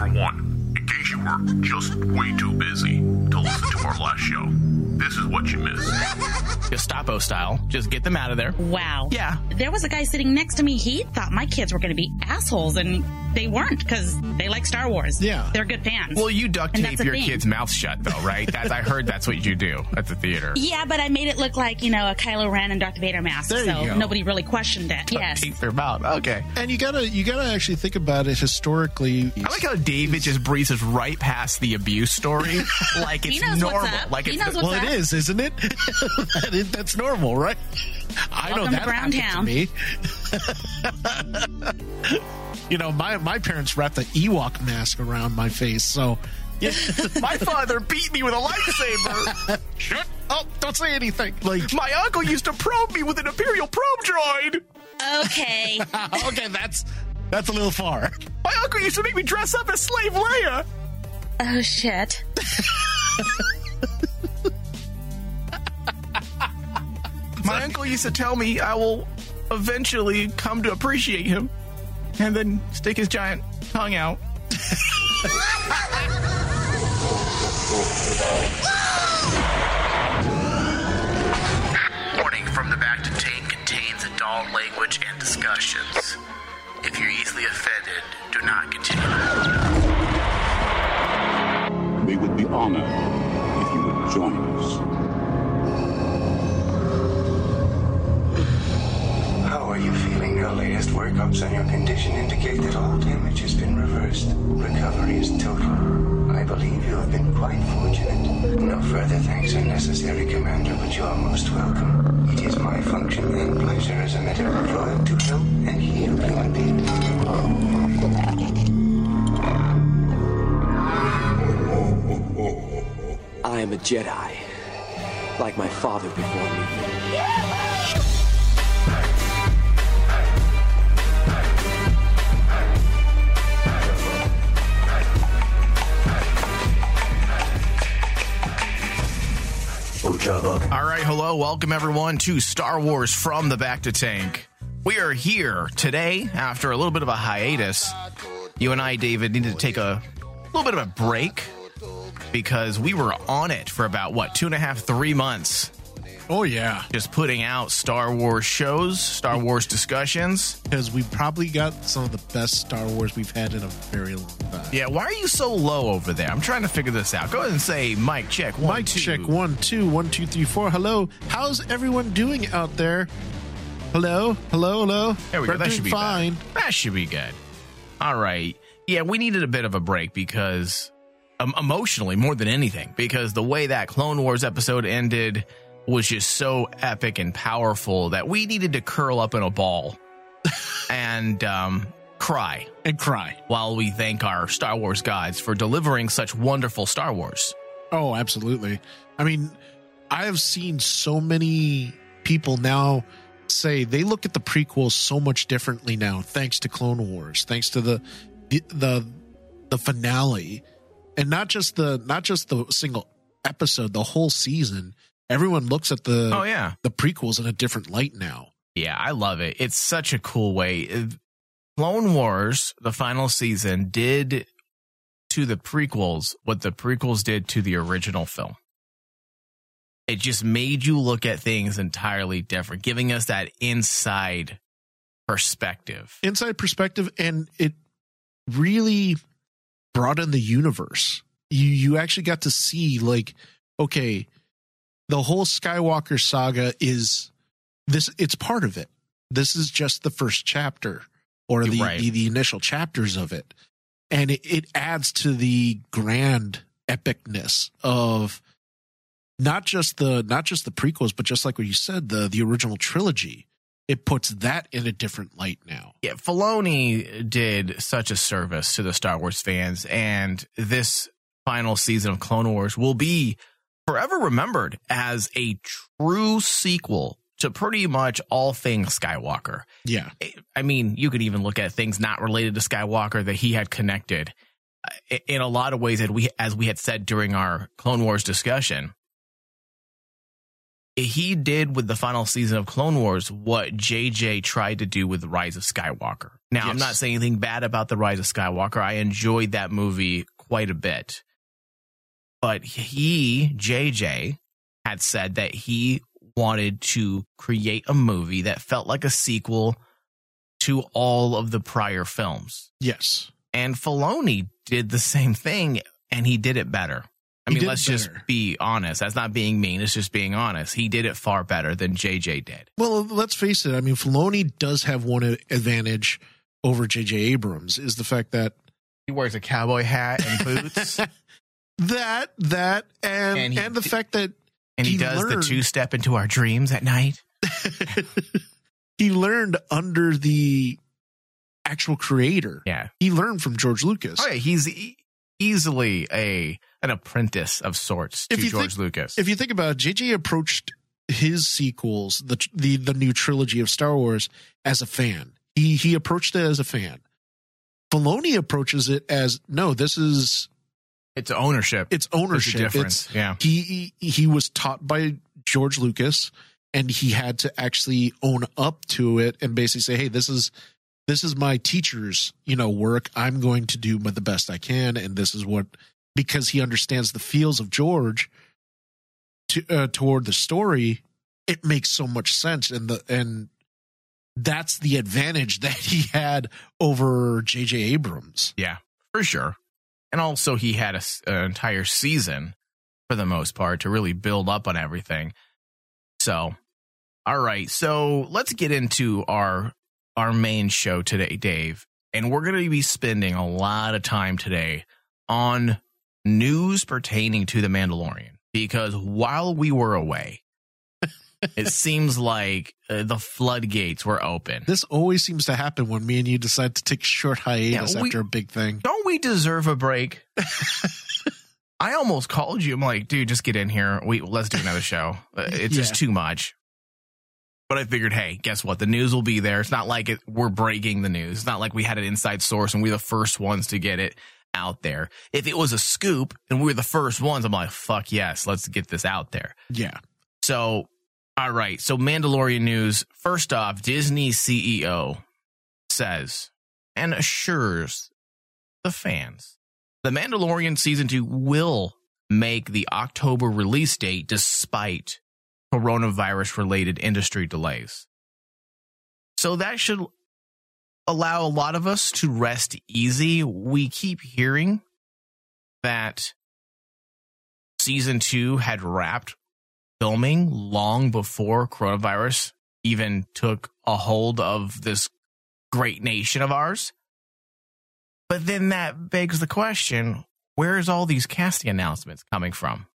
Number one, in case you were just way too busy to listen to our last show, this is what you missed. Gestapo style. Just get them out of there. Wow. Yeah. There was a guy sitting next to me. He thought my kids were going to be assholes, and they weren't because they like Star Wars. Yeah. They're good fans. Well, you duct tape your thing. kids' mouths shut, though, right? That's I heard that's what you do at the theater. yeah, but I made it look like, you know, a Kylo Ren and Darth Vader mask. There you so go. nobody really questioned it. yes. Tape their mouth. Okay. And you gotta you gotta actually think about it historically. I like how David just breezes right past the abuse story, like He it's knows what's normal. up. Like He it's knows the- what's well, it up. is, isn't it? That is- That's normal, right? I know Welcome to that Brown Town. to me. you know, my my parents wrapped the Ewok mask around my face, so yeah. My father beat me with a lightsaber. Shut up! Don't say anything. Like, My uncle used to probe me with an Imperial probe droid. Okay. okay, that's that's a little far. My uncle used to make me dress up as Slave Leia. oh, shit. My uncle used to tell me I will eventually come to appreciate him and then stick his giant tongue out. Warning from the Bacta Tank contains adult language and discussions. If you're easily offended, do not continue. We would be honored if you would join us. You feeling? Your latest workups on your condition indicate that all damage has been reversed. Recovery is total. I believe you have been quite fortunate. No further thanks are necessary, Commander, but you are most welcome. It is my function and pleasure as a medical droid to help and heal human beings. I am a Jedi, like my father before me. All right, hello, welcome everyone to Star Wars from the Bacta Tank. We are here today after a little bit of a hiatus. You and I, David, needed to take a little bit of a break because we were on it for about what two and a half, three months, Oh yeah, just putting out Star Wars shows, Star Wars discussions. because we probably got some of the best Star Wars we've had in a very long time. Yeah, why are you so low over there? I'm trying to figure this out. Go ahead and say Mike, check. One, Mic two. check one two one two three four. Hello, how's everyone doing out there? Hello, hello, hello. There we go. We're That should be fine. Better. That should be good. All right. Yeah, we needed a bit of a break because um, emotionally, more than anything, because the way that Clone Wars episode ended was just so epic and powerful that we needed to curl up in a ball and um, cry And cry. while we thank our Star Wars gods for delivering such wonderful Star Wars. Oh, absolutely. I mean, I have seen so many people now say they look at the prequels so much differently now, thanks to Clone Wars, thanks to the the the, the finale, and not just the not just the single episode, the whole season. Everyone looks at the Oh, yeah. the prequels in a different light now. Yeah, I love it. It's such a cool way. Clone Wars, the final season, did to the prequels what the prequels did to the original film. It just made you look at things entirely different, giving us that inside perspective. inside perspective and it really brought in the universe you you actually got to see like okay the whole skywalker saga is this it's part of it. This is just the first chapter or the Right. the, the initial chapters of it. And it, it adds to the grand epicness of not just the not just the prequels but just like what you said the the original trilogy. It puts that in a different light now. Yeah, Filoni did such a service to the Star Wars fans, and this final season of Clone Wars will be forever remembered as a true sequel to pretty much all things Skywalker. yeah I mean, you could even look at things not related to Skywalker that he had connected uh, in a lot of ways. That we, as we had said during our Clone Wars discussion, he did with the final season of Clone Wars what JJ tried to do with the Rise of Skywalker. Now, I'm not saying anything bad about the Rise of Skywalker. I enjoyed that movie quite a bit. But he, JJ, had said that he wanted to create a movie that felt like a sequel to all of the prior films. Yes. And Filoni did the same thing and he did it better. I He mean, let's just be honest. That's not being mean. It's just being honest. He did it far better than JJ did. Well, let's face it. I mean, Filoni does have one advantage over J.J. Abrams is the fact that He wears a cowboy hat and boots that that and And and, the fact that and he, He does learned. the two step into our dreams at night. he learned under the actual creator. Yeah. He learned from George Lucas. Oh, yeah. He's e- easily a an apprentice of sorts to If you George think- Lucas. If you think about it, JJ approached his sequels, the the the new trilogy of Star Wars, as a fan. He he approached it as a fan. Filoni approaches it as no, this is it's ownership. it's ownership. difference. It's, yeah. he he he was taught by George Lucas, and he had to actually own up to it and basically say, "Hey, this is this is my teacher's you know work. I'm going to do the best I can, and this is what because he understands the feels of George to, uh, toward the story. It makes so much sense, and the and that's the advantage that he had over J.J. Abrams. Yeah, for sure. And also, he had a an entire season for the most part to really build up on everything. So, all right. So let's get into our our main show today, Dave. And we're going to be spending a lot of time today on news pertaining to the Mandalorian because while we were away, it seems like uh, the floodgates were open. This always seems to happen when me and you decide to take a short hiatus Yeah, we- after a big thing. don't we deserve a break? I almost called you. I'm like, dude, just get in here. We let's do another show. Uh, It's just too much. But I figured, hey, guess what? The news will be there. It's not like it, we're breaking the news. It's not like we had an inside source and we're the first ones to get it out there. If it was a scoop and we were the first ones, I'm like, fuck yes, let's get this out there. Yeah. So, all right. So, Mandalorian news. First off, Disney CEO says and assures the fans the Mandalorian season two will make the October release date despite coronavirus related industry delays. So, that should allow a lot of us to rest easy. We keep hearing that season two had wrapped filming long before coronavirus even took a hold of this great nation of ours. But then that begs the question where's all these casting announcements coming from?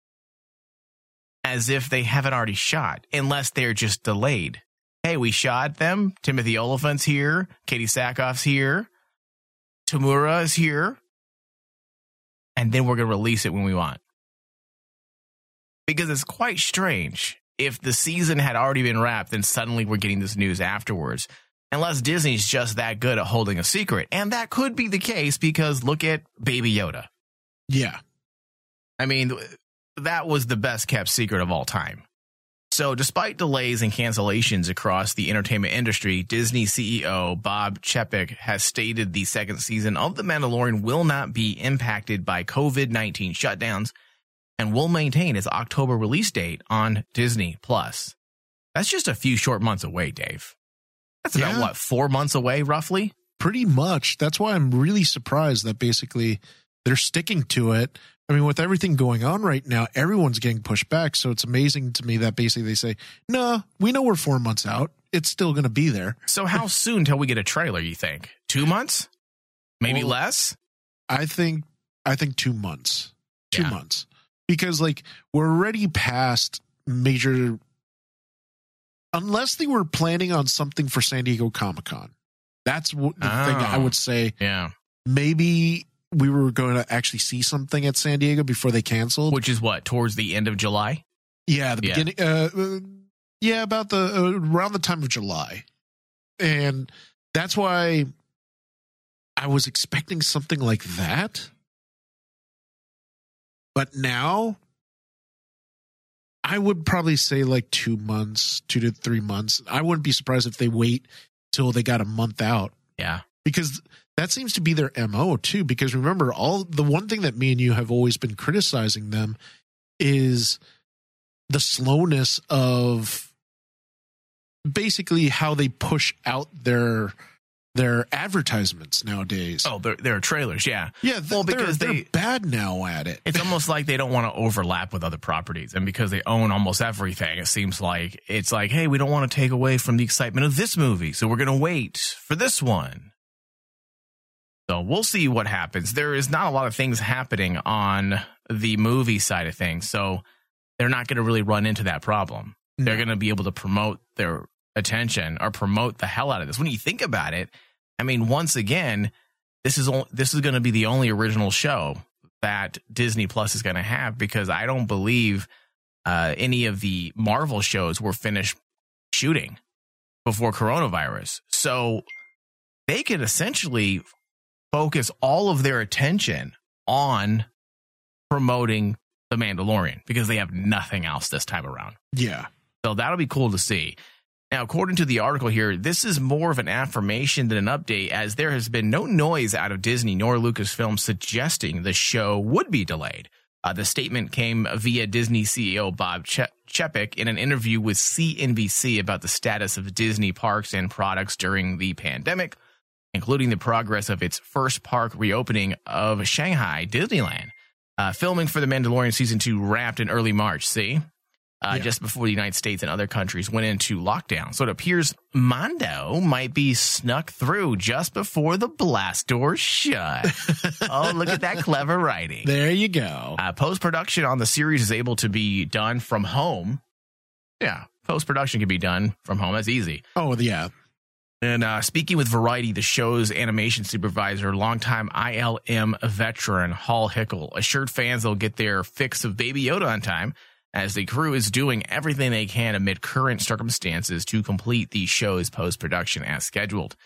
As if they haven't already shot, unless they're just delayed. Hey, we shot them. Timothy Olyphant's here. Katee Sackhoff's here. Temuera is here. And then we're going to release it when we want because it's quite strange. If the season had already been wrapped, then suddenly we're getting this news afterwards. Unless Disney's just that good at holding a secret. And that could be the case because look at Baby Yoda. Yeah. I mean, that was the best kept secret of all time. So, despite delays and cancellations across the entertainment industry, Disney CEO Bob Chapek has stated the second season of The Mandalorian will not be impacted by COVID 19 shutdowns and will maintain its October release date on Disney Plus. That's just a few short months away, Dave. That's about Yeah. what, four months away, roughly? Pretty much. That's why I'm really surprised that basically they're sticking to it. I mean, with everything going on right now, everyone's getting pushed back. So it's amazing to me that basically they say, no, we know we're four months out. It's still going to be there. So, how soon till we get a trailer, you think? Two months? Maybe Well, less? I think, I think two months, two Yeah. months, because like we're already past major, unless they were planning on something for San Diego Comic Con. That's what the thing I Oh. would say. Yeah. Maybe we were going to actually see something at San Diego before they canceled. Which is what, towards the end of July? Yeah, the Yeah. beginning. Uh, uh, yeah, about the uh, around the time of July, and that's why I was expecting something like that. But now, I would probably say like two months, two to three months. I wouldn't be surprised if they wait till they got a month out Yeah. because that seems to be their mo too. Because remember, all the one thing that me and you have always been criticizing them is the slowness of basically how they push out their their advertisements nowadays. Oh, there, there are trailers. Yeah. yeah, th- well, they're- because they're, they- bad now at it. It's almost like they don't want to overlap with other properties. And because they own almost everything, it seems like it's like, hey, we don't want to take away from the excitement of this movie. So we're going to wait for this one. So we'll see what happens. There is not a lot of things happening on the movie side of things. So they're not going to really run into that problem. They're going to be able to promote their attention or promote the hell out of this. When you think about it, I mean, once again, this is this is going to be the only original show that Disney Plus is going to have because I don't believe uh, any of the Marvel shows were finished shooting before coronavirus. So they could essentially focus all of their attention on promoting The Mandalorian because they have nothing else this time around. yeah, So that'll be cool to see. Now, according to the article here, this is more of an affirmation than an update, as there has been no noise out of Disney nor Lucasfilm suggesting the show would be delayed. Uh, the statement came via Disney CEO Bob che- Chapek in an interview with CNBC about the status of Disney parks and products during the pandemic, including the progress of its first park reopening of Shanghai Disneyland. Uh, filming for The Mandalorian season two wrapped in early March. See, uh, Yeah. just before the United States and other countries went into lockdown. So it appears Mando might be snuck through just before the blast door shut. oh, look at that clever writing. there you go. Uh, Post production on the series is able to be done from home. Yeah, post production can be done from home. That's easy. Oh yeah, And uh, speaking with Variety, the show's animation supervisor, longtime ILM veteran Hal Hickel, assured fans they'll get their fix of Baby Yoda on time, as the crew is doing everything they can amid current circumstances to complete the show's post production as scheduled.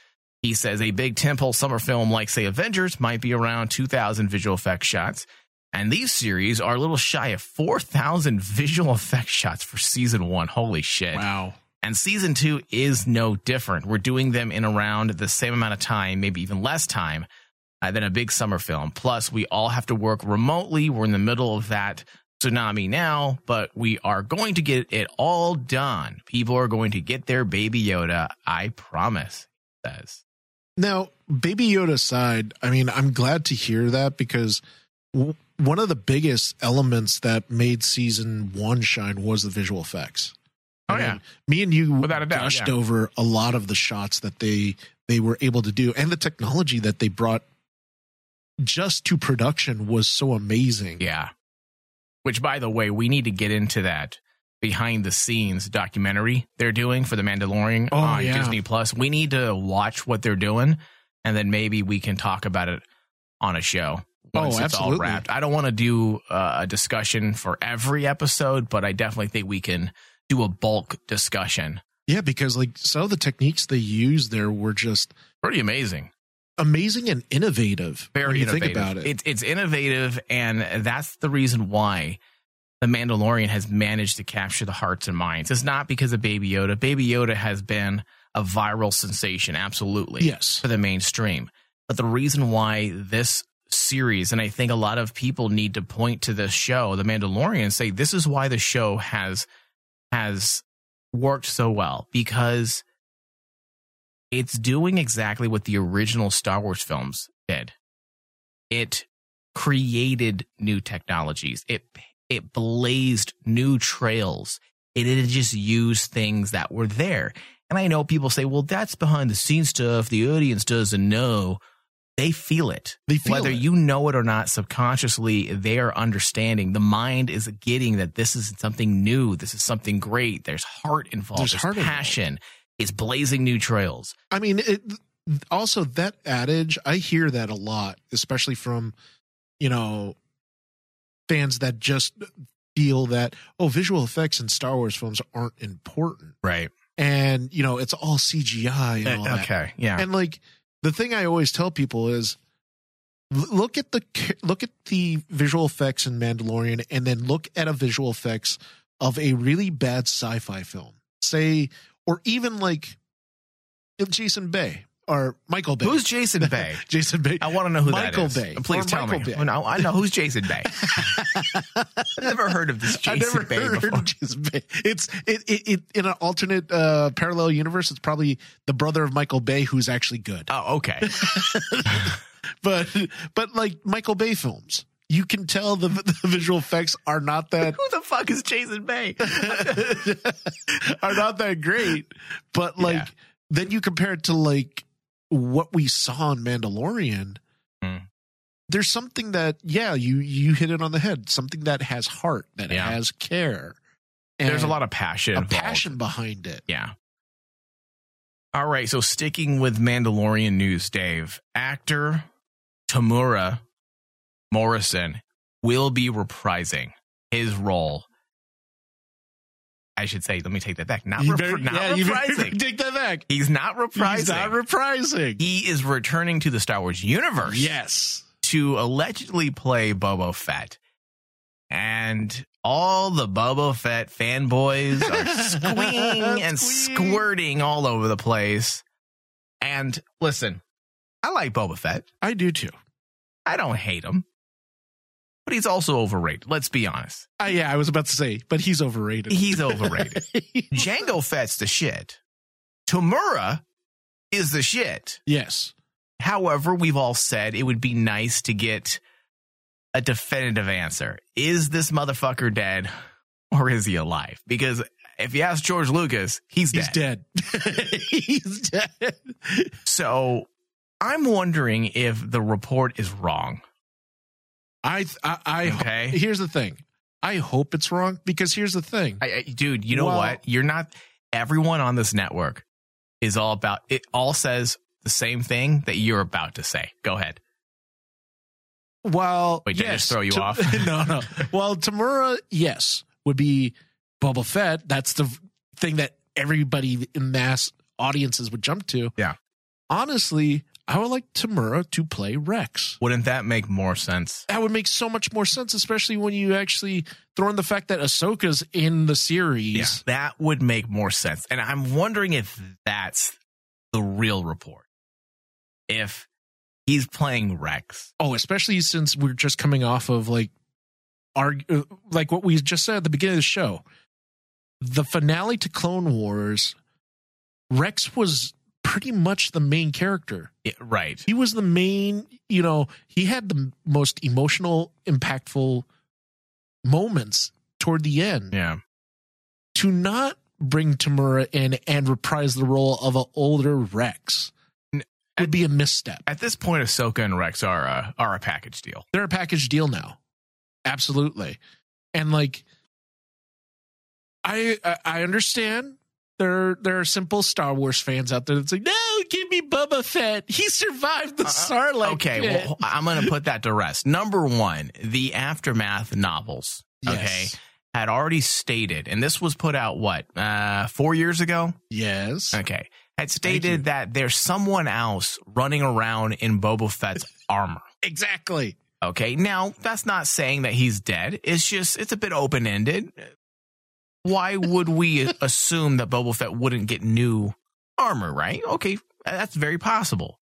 He says a big tentpole summer film like, say, Avengers might be around 2,000 visual effects shots. And these series are a little shy of 4,000 visual effects shots for season one. Holy shit. wow. And season two is no different. We're doing them in around the same amount of time, maybe even less time uh, than a big summer film. Plus, we all have to work remotely. We're in the middle of that tsunami now, but we are going to get it all done. People are going to get their baby Yoda. I promise, he says. Now, Baby Yoda aside, I mean, I'm glad to hear that because w- one of the biggest elements that made season one shine was the visual effects. Oh, I mean, yeah. me and you Without a doubt, gushed yeah. over a lot of the shots that they they were able to do, and the technology that they brought just to production was so amazing. Yeah. Which, by the way, we need to get into that behind the scenes documentary they're doing for The Mandalorian Oh, on yeah. Disney Plus. We need to watch what they're doing, and then maybe we can talk about it on a show. Once Oh, it's all absolutely. wrapped. I don't want to do uh, a discussion for every episode, but I definitely think we can do a bulk discussion. Yeah, because like some of the techniques they used there were just Pretty amazing. Amazing and innovative. very when you innovative. think about it. It's it's innovative, and that's the reason why the Mandalorian has managed to capture the hearts and minds. It's not because of Baby Yoda. Baby Yoda has been a viral sensation, absolutely, Yes. for the mainstream. But the reason why this series, and I think a lot of people need to point to this show, The Mandalorian, and say this is why the show has has worked so well because it's doing exactly what the original Star Wars films did. It created new technologies. It it blazed new trails. It didn't just use things that were there. And I know people say, "Well, that's behind the scenes stuff. The audience doesn't know." They feel it. They feel Whether it. you know it or not, subconsciously, they are understanding. The mind is getting that this is something new. This is something great. There's heart involved. There's There's, heart involved. It's blazing new trails. I mean, it, also that adage, I hear that a lot, especially from, you know, fans that just feel that, oh, visual effects in Star Wars films aren't important. Right. And, you know, it's all CGI and eh, all that. okay. Yeah. And like the thing I always tell people is look at the look at the visual effects in Mandalorian and then look at a visual effects of a really bad sci-fi film, say, or even like Jason Bay or Michael Bay. Who's Jason Bay? Jason Bay? I want to know who Michael that is. Bay. Please Or tell Michael me. Bay. No, I know who's Jason Bay. I've never heard of this Jason never Bay heard before. of Jason Bay. It's it, it, it in an alternate uh, parallel universe. It's probably the brother of Michael Bay who's actually good. Oh, okay. But but like Michael Bay films, you can tell the, the visual effects are not that Who the fuck is Jason Bay? are not that great. But like Yeah. then you compare it to like what we saw in Mandalorian. Hmm. There's something that yeah you you hit it on the head. Something that has heart, that Yeah. has care. There's a lot of passion. a involved. passion behind it. Yeah. All right. So sticking with Mandalorian news, Dave, actor Temuera Morrison will be reprising his role. I should say, let me take that back. Not, You rep- better- not yeah, you reprising. take that back. He's not reprising. He's not reprising. he is returning to the Star Wars universe Yes. to allegedly play Boba Fett. And all the Boba Fett fanboys are squeeing and squirting all over the place. And listen, I like Boba Fett. I do too. I don't hate him. But he's also overrated. Let's be honest. Uh, yeah, I was about to say, but he's overrated. He's overrated. Jango Fett's the shit. Temuera is the shit. yes. However, we've all said it would be nice to get a definitive answer. Is this motherfucker dead or is he alive? Because if you ask George Lucas, he's dead. He's dead. he's dead. So I'm wondering if the report is wrong. I, I, I Okay. here's the thing. I hope it's wrong because here's the thing. I, I, dude, you know Well- what? You're not, everyone on this network is all about, it all says the same thing that you're about to say. Go ahead. Well, Wait, did I just throw you Ta- off? no, no. Well, Temuera, yes, would be Boba Fett. That's the thing that everybody in mass audiences would jump to. Yeah. Honestly, I would like Temuera to play Rex. Wouldn't that make more sense? That would make so much more sense, especially when you actually throw in the fact that Ahsoka's in the series. Yeah, that would make more sense. And I'm wondering if that's the real report. If he's playing Rex. Oh, especially since we're just coming off of like arg- uh, like what we just said at the beginning of the show. The finale to Clone Wars, Rex was pretty much the main character. Yeah, right. He was the main, you know, he had the most emotional, impactful moments toward the end. Yeah. To not bring Temuera in and reprise the role of an older Rex would be a misstep. At this point, Ahsoka and Rex are a, are a package deal. they're a package deal now. Absolutely. And like I- I understand there there are simple Star Wars fans out there that's like, no, give me Boba Fett. He survived the Sarlacc. Uh, okay, pit." well, I'm going to put that to rest. Number one, the Aftermath novels, okay, Yes. had already stated, and this was put out, what, uh, four years ago? Yes. Okay. Had stated that there's someone else running around in Boba Fett's armor. Exactly. Okay. Now, that's not saying that he's dead. It's just, it's a bit open ended. Why would we assume that Boba Fett wouldn't get new armor, right? Okay. That's very possible.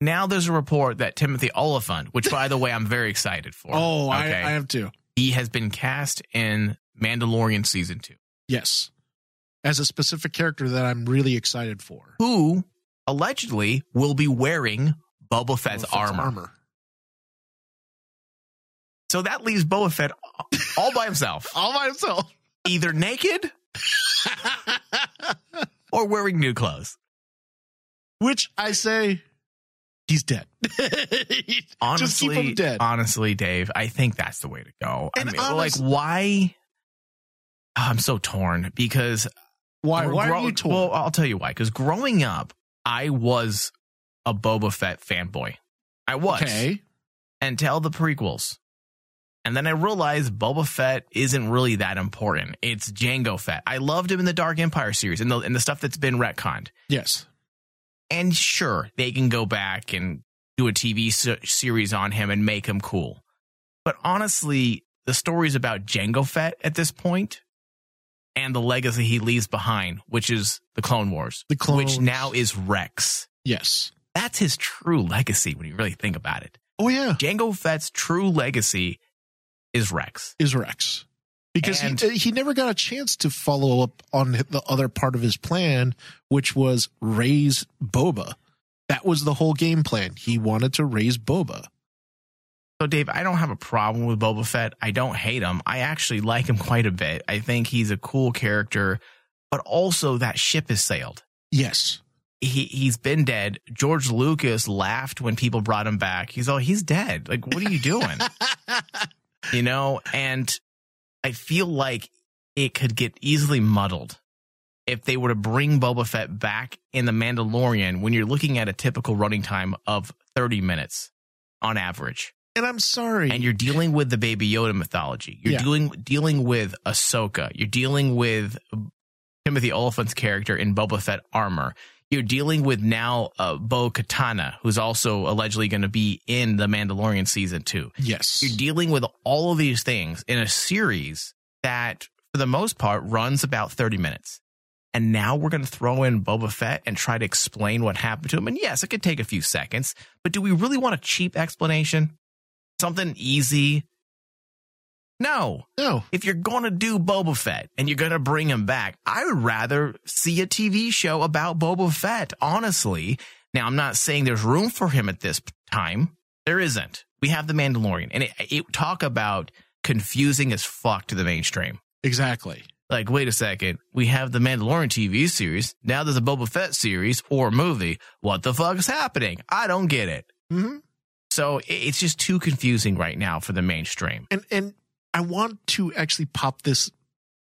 Now there's a report that Timothy Olyphant, which by the way, I'm very excited for. Oh, I, okay, I have to. he has been cast in Mandalorian season two, Yes. As a specific character that I'm really excited for. who allegedly will be wearing Boba Fett's, Boba Fett's armor. So that leaves Boba Fett all by himself. All by himself. either naked or wearing new clothes. Which I say he's dead. Honestly, Just keep him dead. honestly, Dave, I think that's the way to go. I mean, honest- like, why? Oh, I'm so torn because Why? Why grow- are you torn? Well, I'll tell you why. Because growing up, I was a Boba Fett fanboy. I was okay. until the prequels. And then I realized Boba Fett isn't really that important. It's Jango Fett. I loved him in the Dark Empire series and the, and the stuff that's been retconned. Yes. And sure, they can go back and do a TV se- series on him and make him cool. But honestly, the stories about Jango Fett at this point and the legacy he leaves behind, which is the Clone Wars, The clones. which now is Rex. Yes. That's his true legacy when you really think about it. Oh yeah. Jango Fett's true legacy is Rex. Is Rex. Because And- he, he never got a chance to follow up on the other part of his plan, which was raise Boba. That was the whole game plan. He wanted to raise Boba. So, Dave, I don't have a problem with Boba Fett. I don't hate him. I actually like him quite a bit. I think he's a cool character, but also that ship has sailed. Yes. He he's been dead. George Lucas laughed when people brought him back. He's all he's dead. Like, what are you doing? you know, and I feel like it could get easily muddled if they were to bring Boba Fett back in The Mandalorian when you're looking at a typical running time of 30 minutes on average. And I'm sorry. And you're dealing with the Baby Yoda mythology. You're Yeah. dealing dealing with Ahsoka. You're dealing with Timothy Olyphant's character in Boba Fett armor. You're dealing with now uh, Bo-Katan, who's also allegedly going to be in the Mandalorian season two. yes. You're dealing with all of these things in a series that, for the most part, runs about 30 minutes. And now we're going to throw in Boba Fett and try to explain what happened to him. And yes, it could take a few seconds, but do we really want a cheap explanation? Something easy? No. no. If you're going to do Boba Fett and you're going to bring him back, I would rather see a TV show about Boba Fett, honestly. Now, I'm not saying there's room for him at this time. There isn't. We have The Mandalorian, and it, it talk about confusing as fuck to the mainstream. Exactly. Like, wait a second, we have the Mandalorian TV series. Now there's a Boba Fett series or movie. What the fuck is happening? I don't get it. hmm So it's just too confusing right now for the mainstream. And and I want to actually pop this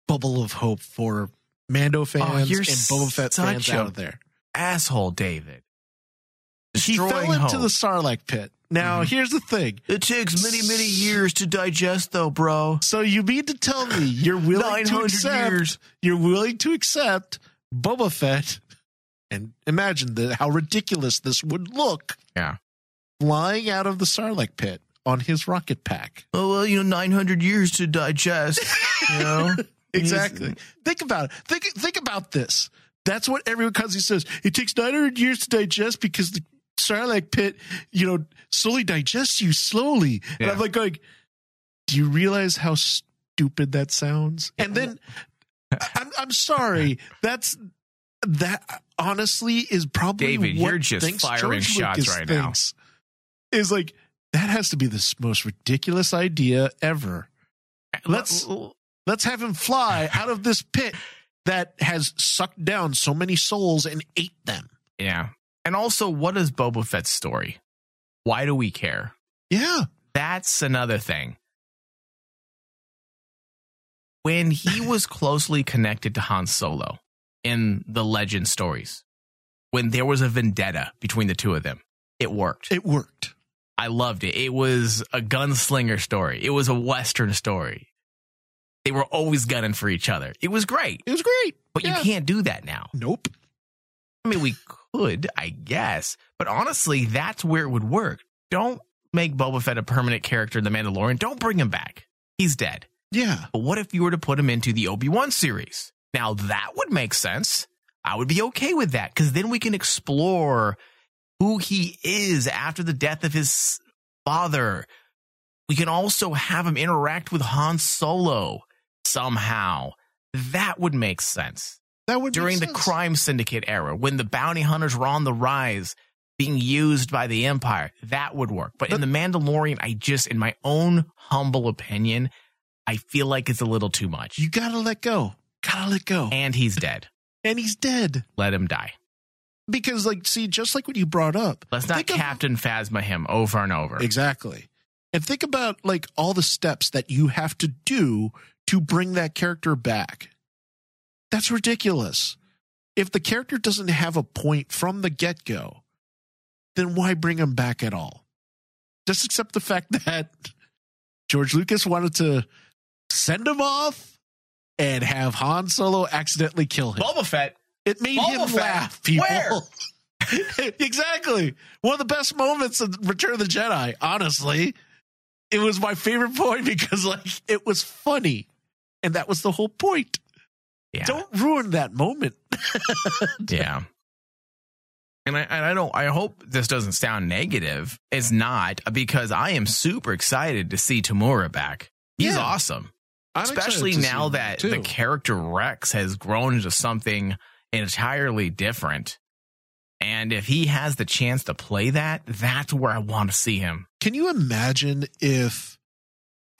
bubble of hope for Mando fans Oh, and Boba Fett fans out there. Asshole, David. He fell into hope. the Sarlacc pit. Now, Mhm. here's the thing. It takes many, many years to digest, though, bro. So you mean to tell me you're willing to 900 accept years. you're willing to accept Boba Fett and imagine the, how ridiculous this would look Yeah. flying out of the Sarlacc pit on his rocket pack. Oh, well, you know, 900 years to digest, you know? Exactly. Think about it. Think think about this. That's what everyone because he says it takes 900 years to digest because the Sarlacc pit, you know, slowly digests you slowly. And Yeah. I'm like going, do you realize how stupid that sounds? And then I'm I'm sorry. That's that honestly is probably David, what you're just firing George shots Lucas right now. Is like that has to be the most ridiculous idea ever. Let's let's have him fly out of this pit that has sucked down so many souls and ate them. Yeah. And also, what is Boba Fett's story? Why do we care? Yeah. That's another thing. When he was closely connected to Han Solo in the legend stories, when there was a vendetta between the two of them, it worked. It worked. I loved it. It was a gunslinger story. It was a Western story. They were always gunning for each other. It was great, It was great. but Yeah. you can't do that now. Nope. I mean, we could, I guess, but honestly, that's where it would work. Don't make Boba Fett a permanent character in The Mandalorian. Don't bring him back. He's dead. Yeah. But what if you were to put him into the Obi Wan series? Now that would make sense. I would be okay with that because then we can explore who he is after the death of his father. We can also have him interact with Han Solo somehow. That would make sense That would during the crime syndicate era when the bounty hunters were on the rise being used by the empire that would work but, in the mandalorian i just in my own humble opinion i feel like it's a little too much You gotta let go. Gotta let go. and he's dead And he's dead. let him die Because like see, just like what you brought up. let's not think of- captain phasma him over and over Exactly. And think about like all the steps that you have to do to bring that character back. That's ridiculous. If the character doesn't have a point from the get go, then why bring him back at all? Just accept the fact that George Lucas wanted to send him off and have Han Solo accidentally kill him. boba fett It made Boba him Fett? laugh, people. Where? exactly. One of the best moments of Return of the Jedi, honestly. it was my favorite point because like it was funny, and that was the whole point. Yeah. Don't ruin that moment. Yeah. And I, and I don't, I hope this doesn't sound negative. It's not because I am super excited to see Temuera back. He's Yeah. awesome. I'm Especially now that the character Rex has grown into something entirely different. And if he has the chance to play that, that's where I want to see him. Can you imagine if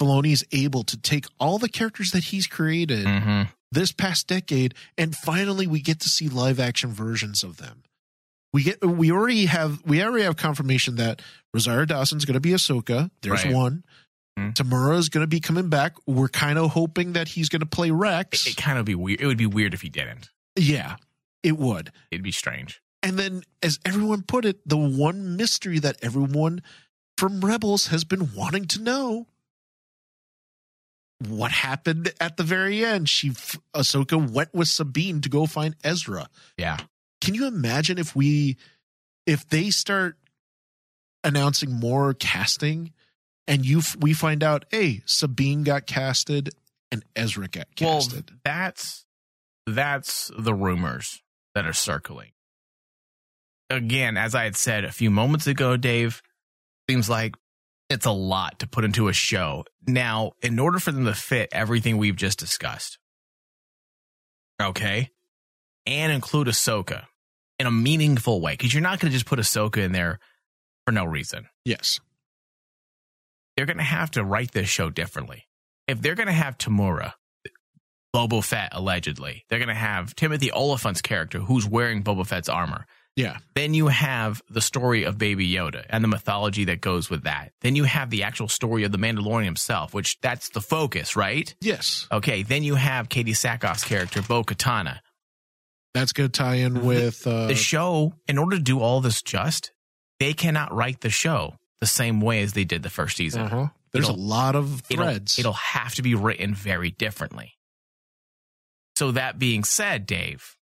Filoni's able to take all the characters that he's created Mm-hmm. this past decade and finally we get to see live action versions of them? We get we already have we already have confirmation that Rosario Dawson's going to be Ahsoka. There's Right. one. Mhm. Temuera is going to be coming back. We're kind of hoping that he's going to play Rex. It, it kind of be weird. It would be weird if he didn't. Yeah, it would. It'd be strange. And then, as everyone put it, the one mystery that everyone from Rebels has been wanting to know what happened at the very end. She, Ahsoka went with Sabine to go find Ezra. Yeah. Can you imagine if we, if they start announcing more casting and you, we find out, hey, Sabine got casted and Ezra got casted? Well, that's that's the rumors that are circling. Again, as I had said a few moments ago, Dave, seems like it's a lot to put into a show. Now, in order for them to fit everything we've just discussed, okay, and include Ahsoka in a meaningful way, because you're not going to just put Ahsoka in there for no reason yes. they're going to have to write this show differently. If they're going to have Temuera, Boba Fett allegedly, they're going to have Timothy Olyphant's character who's wearing Boba Fett's armor. Yeah. Then you have the story of Baby Yoda and the mythology that goes with that. Then you have the actual story of the Mandalorian himself, which that's the focus, right? Yes. Okay. Then you have Katee Sackhoff's character, Bo-Katan. That's going to tie in with, uh, the show, in order to do all this just, they cannot write the show the same way as they did the first season. uh-huh. there's a It'll- lot of it'll- threads. It'll, have to be written very differently. So that being said, Dave,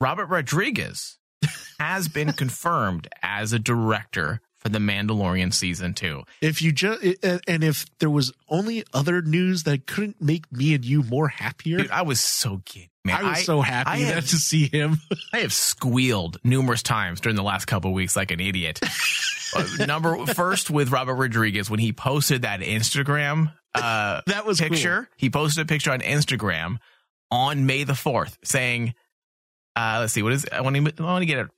Robert Rodriguez has been confirmed as a director for The Mandalorian season two. if you just and if there was only other news that couldn't make me and you more happier, Dude, I was so giddy, man. I was so happy I have- to see him. I have squealed numerous times during the last couple of weeks like an idiot. Uh, Number first with Robert Rodriguez when he posted that Instagram uh, That was cool. picture. He posted a picture on Instagram on May the fourth, saying, uh, "Let's see, what is? I want to. I want to get it.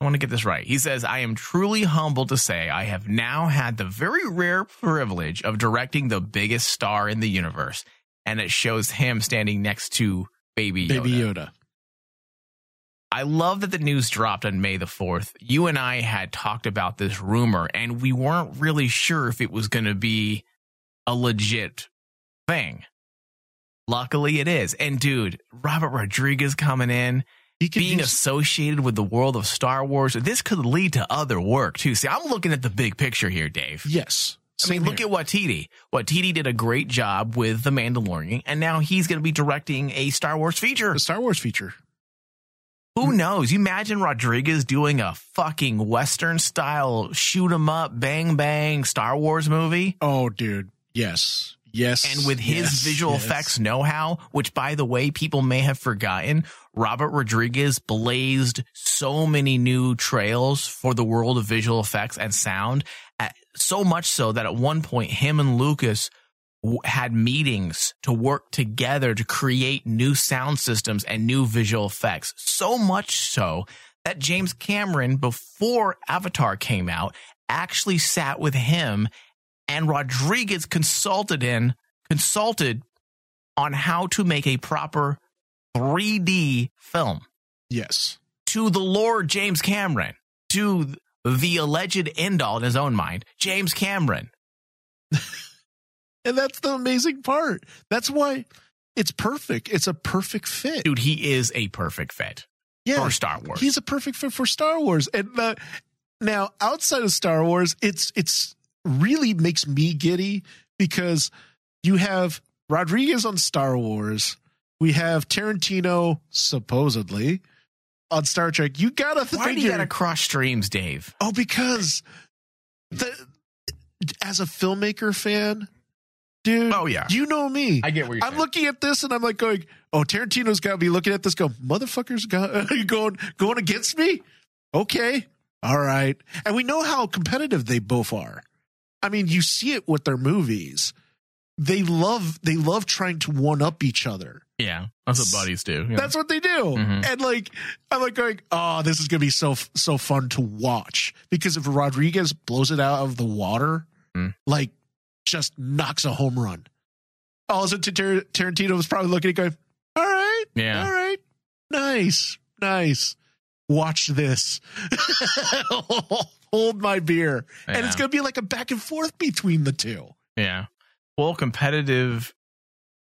I want to get this right." He says, "I am truly humbled to say I have now had the very rare privilege of directing the biggest star in the universe." And it shows him standing next to Baby Yoda. Baby Yoda. I love that the news dropped on May the 4th. You and I had talked about this rumor and we weren't really sure if it was going to be a legit thing. Luckily it is. And dude, Robert Rodriguez coming in, being associated with the world of Star Wars, this could lead to other work too. See, I'm looking at the big picture here, Dave. yes. I mean, look at. Waititi did a great job with The Mandalorian, and now he's going to be directing a Star Wars feature. A Star Wars feature. Who knows? You imagine Rodriguez doing a fucking Western style shoot 'em up, bang bang Star Wars movie? Oh, dude. Yes. Yes. And with his yes, visual yes. effects know how, which by the way, people may have forgotten, Robert Rodriguez blazed so many new trails for the world of visual effects and sound. At, so much so that at one point, him and Lucas w- had meetings to work together to create new sound systems and new visual effects. So much so that James Cameron, before Avatar came out, actually sat with him and Rodriguez consulted in consulted on how to make a proper 3D film Yes. to the Lord James Cameron, to the alleged end all in his own mind, James Cameron. And that's the amazing part. That's why it's perfect. It's a perfect fit. Dude, he is a perfect fit yeah. for Star Wars. He's a perfect fit for Star Wars. And uh, now outside of Star Wars, it's it's really makes me giddy because you have Rodriguez on Star Wars. We have Tarantino supposedly on Star Trek. You gotta Why do you gotta cross streams, Dave? Oh, because the as a filmmaker fan, dude. Oh, yeah. you know me. I get you're I'm saying. looking at this and I'm like going, "Oh, Tarantino's got to be looking at this, go, motherfuckers, got going going against me." Okay, all right, and we know how competitive they both are. I mean, you see it with their movies. They love they love trying to one up each other. Yeah, that's what buddies do. know? That's what they do. Mhm. And like, I'm like going, oh, this is gonna be so so fun to watch because if Rodriguez blows it out of the water, Mm. like, just knocks a home run. Also, Tar- Tarantino was probably looking at going, all right, Yeah. all right, nice, nice. Watch this. Hold my beer, and it's gonna be like a back and forth between the two. Yeah. Well, competitive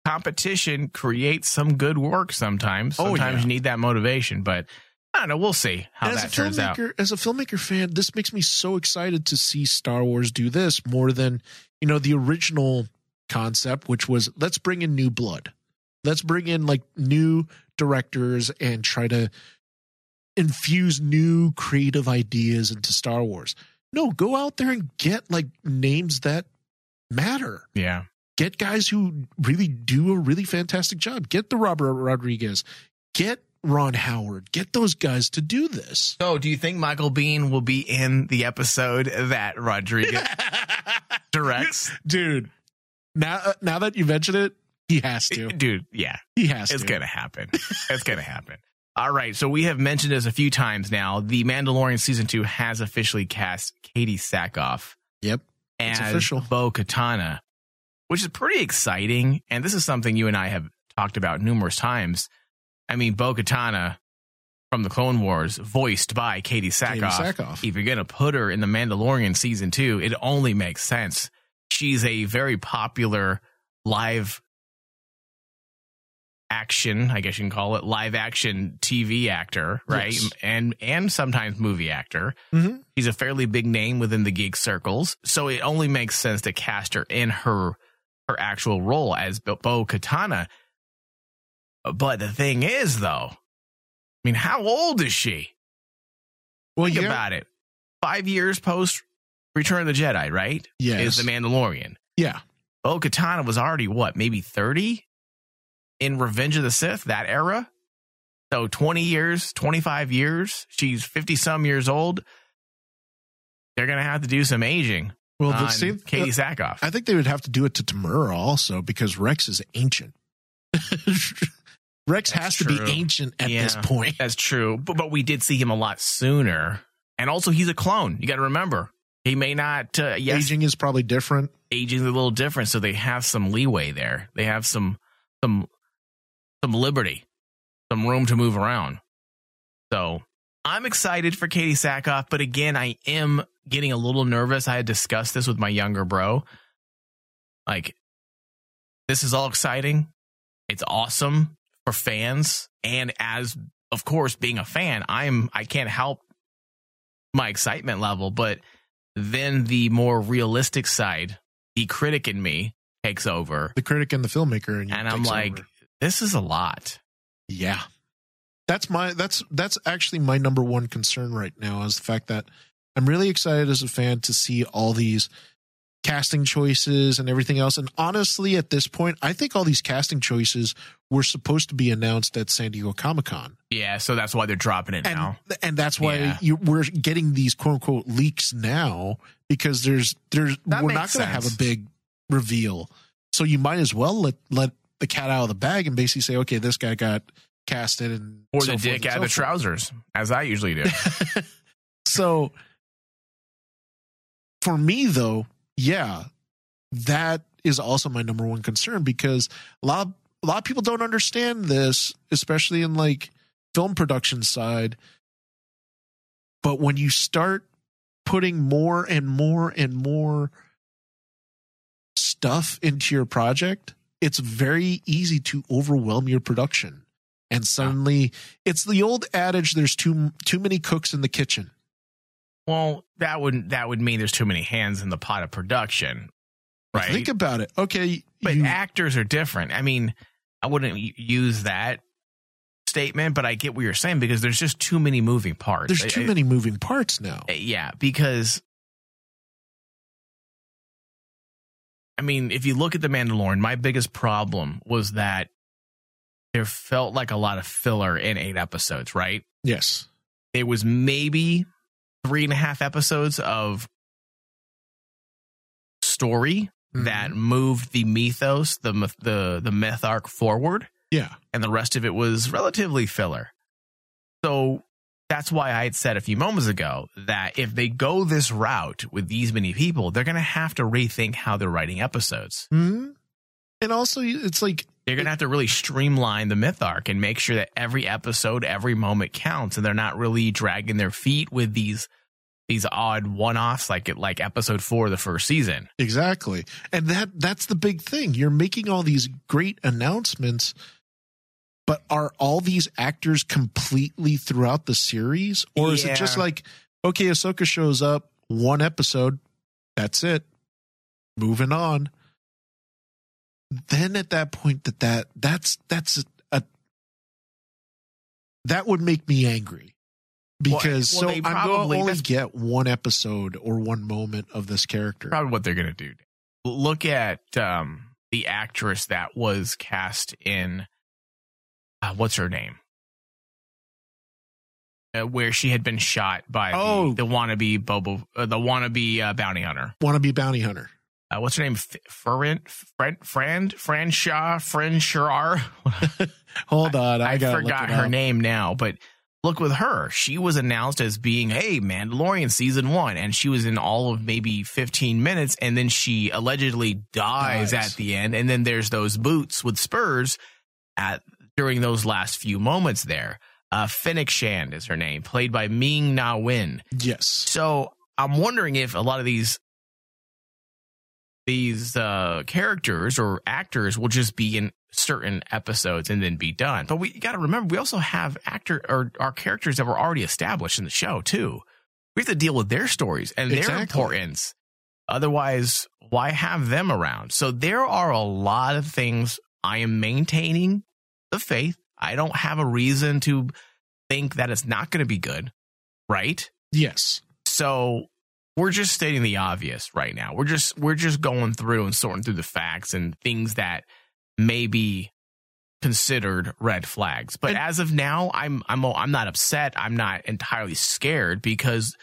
competition creates some good work sometimes. Oh, Sometimes yeah. you need that motivation, but I don't know. We'll see how And that turns out. As a filmmaker fan, this makes me so excited to see Star Wars do this more than you know the original concept, which was let's bring in new blood, let's bring in like new directors and try to infuse new creative ideas into Star Wars. No, go out there and get like names that matter. Yeah. Get guys who really do a really fantastic job. Get the Robert Rodriguez. Get Ron Howard. Get those guys to do this. So, do you think Michael Biehn will be in the episode that Rodriguez directs? dude. Now, uh, now that you mention it, he has to. Dude, yeah, He has it's to. It's going to happen. It's going to happen. All right. So, we have mentioned this a few times now. The Mandalorian season two has officially cast Katee Sackhoff Yep. It's official. Bo-Katan, which is pretty exciting. And this is something you and I have talked about numerous times. I mean, Bo-Katan from the Clone Wars, voiced by Katee Sackhoff. Sackhoff. If you're going to put her in the Mandalorian season two, it only makes sense. She's a very popular live action, I guess you can call it live action TV actor, right? Yes. And and sometimes movie actor. Mhm. She's a fairly big name within the geek circles, so it only makes sense to cast her in her her actual role as Bo-Katan. But the thing is, though, I mean, how old is she? Well, Think about it. Five years post Return of the Jedi, right? Yes. Is the Mandalorian. yeah. Bo-Katan was already what, maybe 30 in Revenge of the Sith, that era? So 20 years, 25 years. She's 50 some years old. They're going to have to do some aging Well, the same. Katee Sackhoff. I think they would have to do it to Temuera also because Rex is ancient. Rex has to be ancient at Yeah. this point. That's true. But, but we did see him a lot sooner. And also, he's a clone. You got to remember. He may not, uh, yes, Aging is probably different. aging is a little different, so they have some leeway there. They have some some some liberty, some room to move around. So I'm excited for Katee Sackhoff, but again, I am getting a little nervous. I had discussed this with my younger bro. Like, this is all exciting. It's awesome for fans, and as of course, being a fan, I'm I can't help my excitement level, but then the more realistic side, the critic in me takes over. The critic and the filmmaker, and, And I'm like, over. This is a lot. yeah. That's my that's that's actually my number one concern right now is the fact that I'm really excited as a fan to see all these casting choices and everything else. And honestly, at this point, I think all these casting choices were supposed to be announced at San Diego Comic Con. Yeah, so that's why they're dropping it and now. and that's why Yeah. you, we're getting these quote unquote leaks now because there's there's That we're not going to have a big reveal, so you might as well let let the cat out of the bag and basically say, okay, this guy got casted and Or so the dick out of the so forth. trousers, as I usually do. So for me though, yeah, that is also my number one concern because a lot of, a lot of people don't understand this, especially in like film production side. But when you start putting more and more and more stuff into your project, it's very easy to overwhelm your production. And suddenly, it's the old adage: "There's too too many cooks in the kitchen." well, that would that would mean there's too many hands in the pot of production, right? Think about it. Okay, but you- actors are different. I mean, I wouldn't use that statement, but I get what you're saying because there's just too many moving parts. there's too I- many moving parts now. Uh, yeah, because I mean, if you look at The Mandalorian, my biggest problem was that there felt like a lot of filler in eight episodes, right? Yes. It was maybe three and a half episodes of story Mhm. that moved the mythos, the the the myth arc forward, Yeah. and the rest of it was relatively filler. So that's why I had said a few moments ago that if they go this route with these many people, they're going to have to rethink how they're writing episodes. hmm And also, it's like They're going to have to really streamline the myth arc and make sure that every episode, every moment counts, and they're not really dragging their feet with these these odd one-offs like it like episode four of the first season. Exactly. And that that's the big thing. You're making all these great announcements, but are all these actors completely throughout the series? Or is it just like, okay, Ahsoka shows up, one episode, that's it. Moving on. Then at that point that that that's that's a that would make me angry. Because well, so I'm to only get one episode or one moment of this character. Probably what they're going to do. Look at um, the actress that was cast in uh, what's her name? Uh, where she had been shot by Oh. the, the wannabe Bobo, uh, the wannabe uh, bounty hunter. Wannabe bounty hunter? Uh, what's her name? F- Fran, Fran, Fran, Fran Shaw, Fran Sharar. Hold on, I, I, gotta forgot her up. name now, but look with her. She was announced as being, hey, Mandalorian season one, and she was in all of maybe 15 minutes, and then she allegedly dies, Dies. at the end. And then there's those boots with spurs at during those last few moments there. Uh, Fennec Shand is her name, played by Ming Na Wen. Yes, So I'm wondering if a lot of these these uh, characters or actors will just be in certain episodes and then be done. But we got to remember we also have actor or our characters that were already established in the show too. We have to deal with their stories and their importance. Otherwise, why have them around? So there are a lot of things I am maintaining the faith. I don't have a reason to think that it's not going to be good, right? yes, So we're just stating the obvious right now. We're just we're just going through and sorting through the facts and things that may be considered red flags. But And- as of now, I'm I'm I'm not upset. I'm not entirely scared because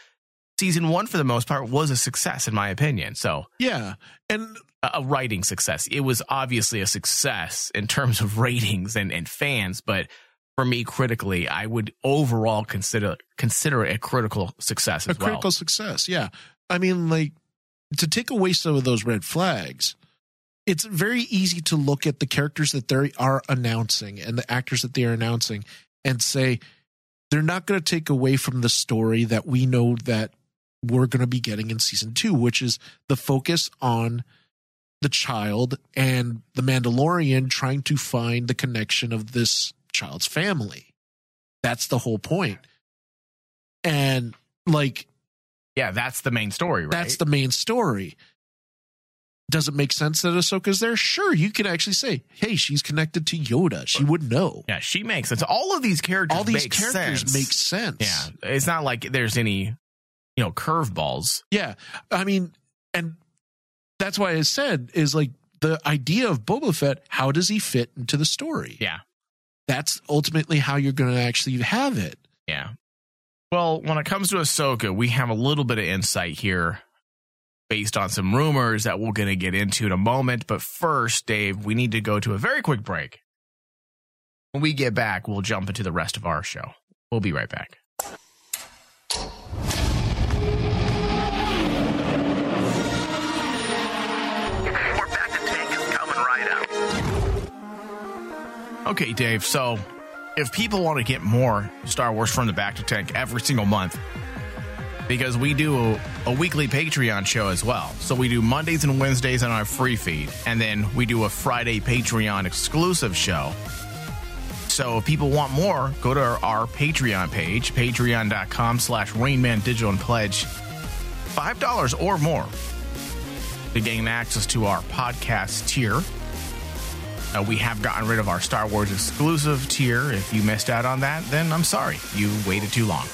season 1 for the most part was a success in my opinion. So yeah, and a writing success. It was obviously a success in terms of ratings and, and fans, but for me critically, I would overall consider consider it a critical success a well. critical success. Yeah, I mean, like to take away some of those red flags. It's very easy to look at the characters that they are announcing and the actors that they are announcing and say they're not going to take away from the story that we know that we're going to be getting in season two, which is the focus on the child and the Mandalorian trying to find the connection of this child's family. That's the whole point. And like, Yeah, that's the main story, right? that's the main story. Does it make sense that Ahsoka's there? Sure, you could actually say, "Hey, she's connected to Yoda. She would know." yeah, she makes sense. All of these characters, All these make characters sense. make sense. Yeah, it's not like there's any, you know, curveballs. yeah. I mean, and that's why I said is like the idea of Boba Fett. How does he fit into the story? Yeah, That's ultimately how you're going to actually have it. yeah. Well, when it comes to Ahsoka, we have a little bit of insight here based on some rumors that we're going to get into in a moment. But first, Dave, we need to go to a very quick break. When we get back, we'll jump into the rest of our show. We'll be right back. Okay, Dave. So, if people want to get more Star Wars from the Bacta Tank every single month, because we do a, a weekly Patreon show as well. So we do Mondays and Wednesdays on our free feed, and then we do a Friday Patreon exclusive show. So if people want more, go to our, our Patreon page, patreon.com slash Rainman Digital and pledge $5 or more to gain access to our podcast tier. Uh, we have gotten rid of our Star Wars exclusive tier. If you missed out on that, then I'm sorry. You waited too long.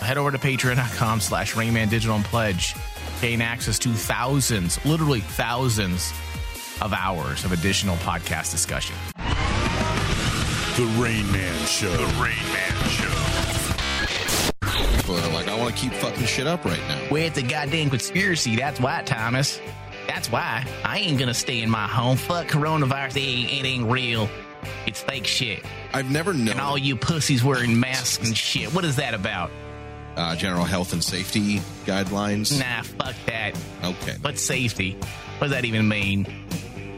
Head over to patreon.com slash Rainman Digital and pledge. Gain access to thousands, literally thousands of hours of additional podcast discussion. The Rain Man Show. The Rain Man Show. People are like, I want to keep fucking shit up right now. We're at the goddamn conspiracy. That's why, Thomas. That's why. I ain't gonna stay in my home. Fuck coronavirus. It ain't, it ain't real. It's fake shit. I've never known And all you pussies wearing masks and shit. What is that about? uh, general health and safety guidelines. Nah, fuck that. Okay. What's safety? What does that even mean?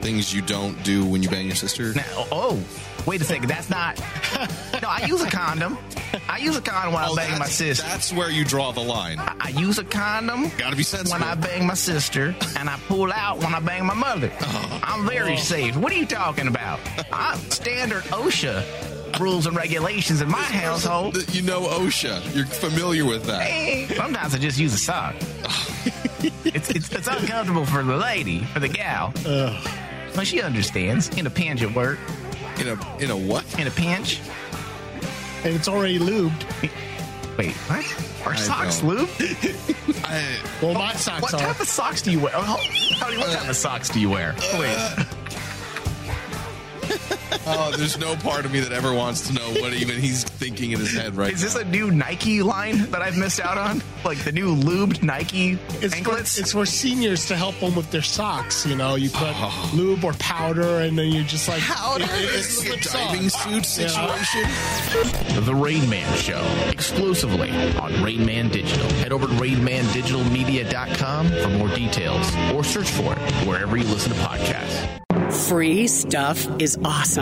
Things you don't do when you bang your sister. Now, oh, wait a second. That's not. No, I use a condom. I use a condom when Oh, I bang my sister. That's where you draw the line. I use a condom Gotta be sensible. when I bang my sister, and I pull out when I bang my mother. Oh. I'm very uh-huh. safe. What are you talking about? I'm standard OSHA rules and regulations in my household. You know OSHA. You're familiar with that. Hey, Sometimes I just use a sock. it's, it's it's uncomfortable for the lady, for the gal. But she understands. In a pinch at work. In a in a what? In a pinch. and it's already lubed. Wait, what? Are I socks don't. lubed? I, Well, my socks What are. type of socks do you wear? Oh, Tony, what uh, type of socks do you wear? Uh, Wait. oh, there's no part of me that ever wants to know what even he's thinking in his head right Is this now. a new Nike line that I've missed out on? Like the new lubed Nike It's for, anklets? it's for seniors to help them with their socks. You know, you put oh. lube or powder, and then you're just like Powder? It, it, it This a slips diving on. suit Yeah. situation. The Rain Man Show, exclusively on Rain Man Digital. Head over to rainmandigitalmedia.com for more details or search for it wherever you listen to podcasts. Free stuff is awesome,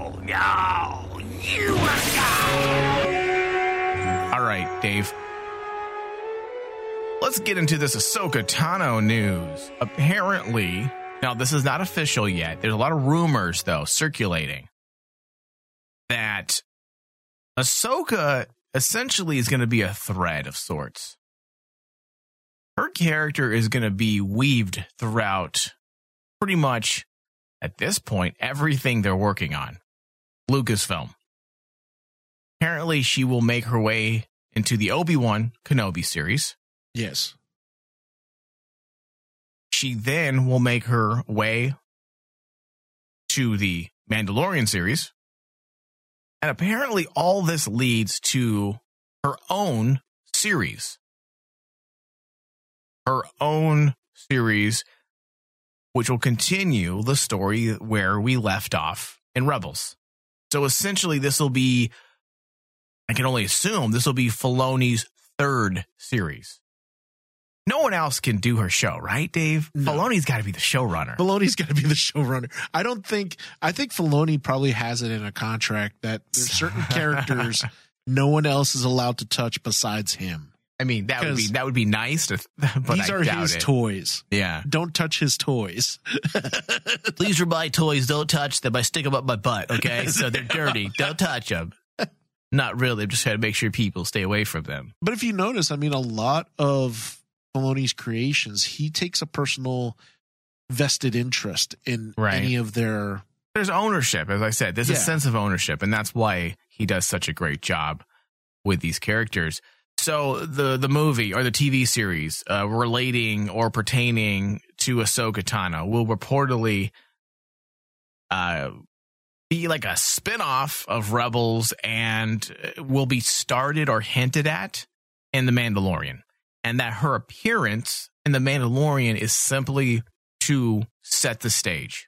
yo, you All right, Dave. Let's get into this Ahsoka Tano news. Apparently, now this is not official yet. There's a lot of rumors, though, circulating that Ahsoka essentially is going to be a thread of sorts. Her character is going to be weaved throughout pretty much, at this point, everything they're working on. Lucasfilm. Apparently, she will make her way into the Obi Wan Kenobi series. Yes. She then will make her way to the Mandalorian series. And apparently, all this leads to her own series. Her own series, which will continue the story where we left off in Rebels. So essentially, this will be, I can only assume, this will be Filoni's third series. No one else can do her show, right, Dave? Filoni's got to be the showrunner. Filoni's got to be the showrunner. I don't think. I think Filoni probably has it in a contract that there's certain characters no one else is allowed to touch besides him. I mean, that would be 'Cause that would be nice to, but These I are doubt his it. toys. Yeah. Don't touch his toys. These are my toys. Don't touch them. I stick them up my butt. Okay, so they're dirty. Don't touch them. Not really. I'm just trying to make sure people stay away from them. But if you notice, I mean, a lot of Filoni's creations, he takes a personal vested interest in Right. any of their. There's ownership, as I said. There's a sense of ownership, and that's why he does such a great job with these characters. So the the movie or the TV series uh, relating or pertaining to Ahsoka Tano will reportedly uh, be like a spin-off of Rebels and uh, will be started or hinted at in The Mandalorian. and that her appearance in The Mandalorian is simply to set the stage.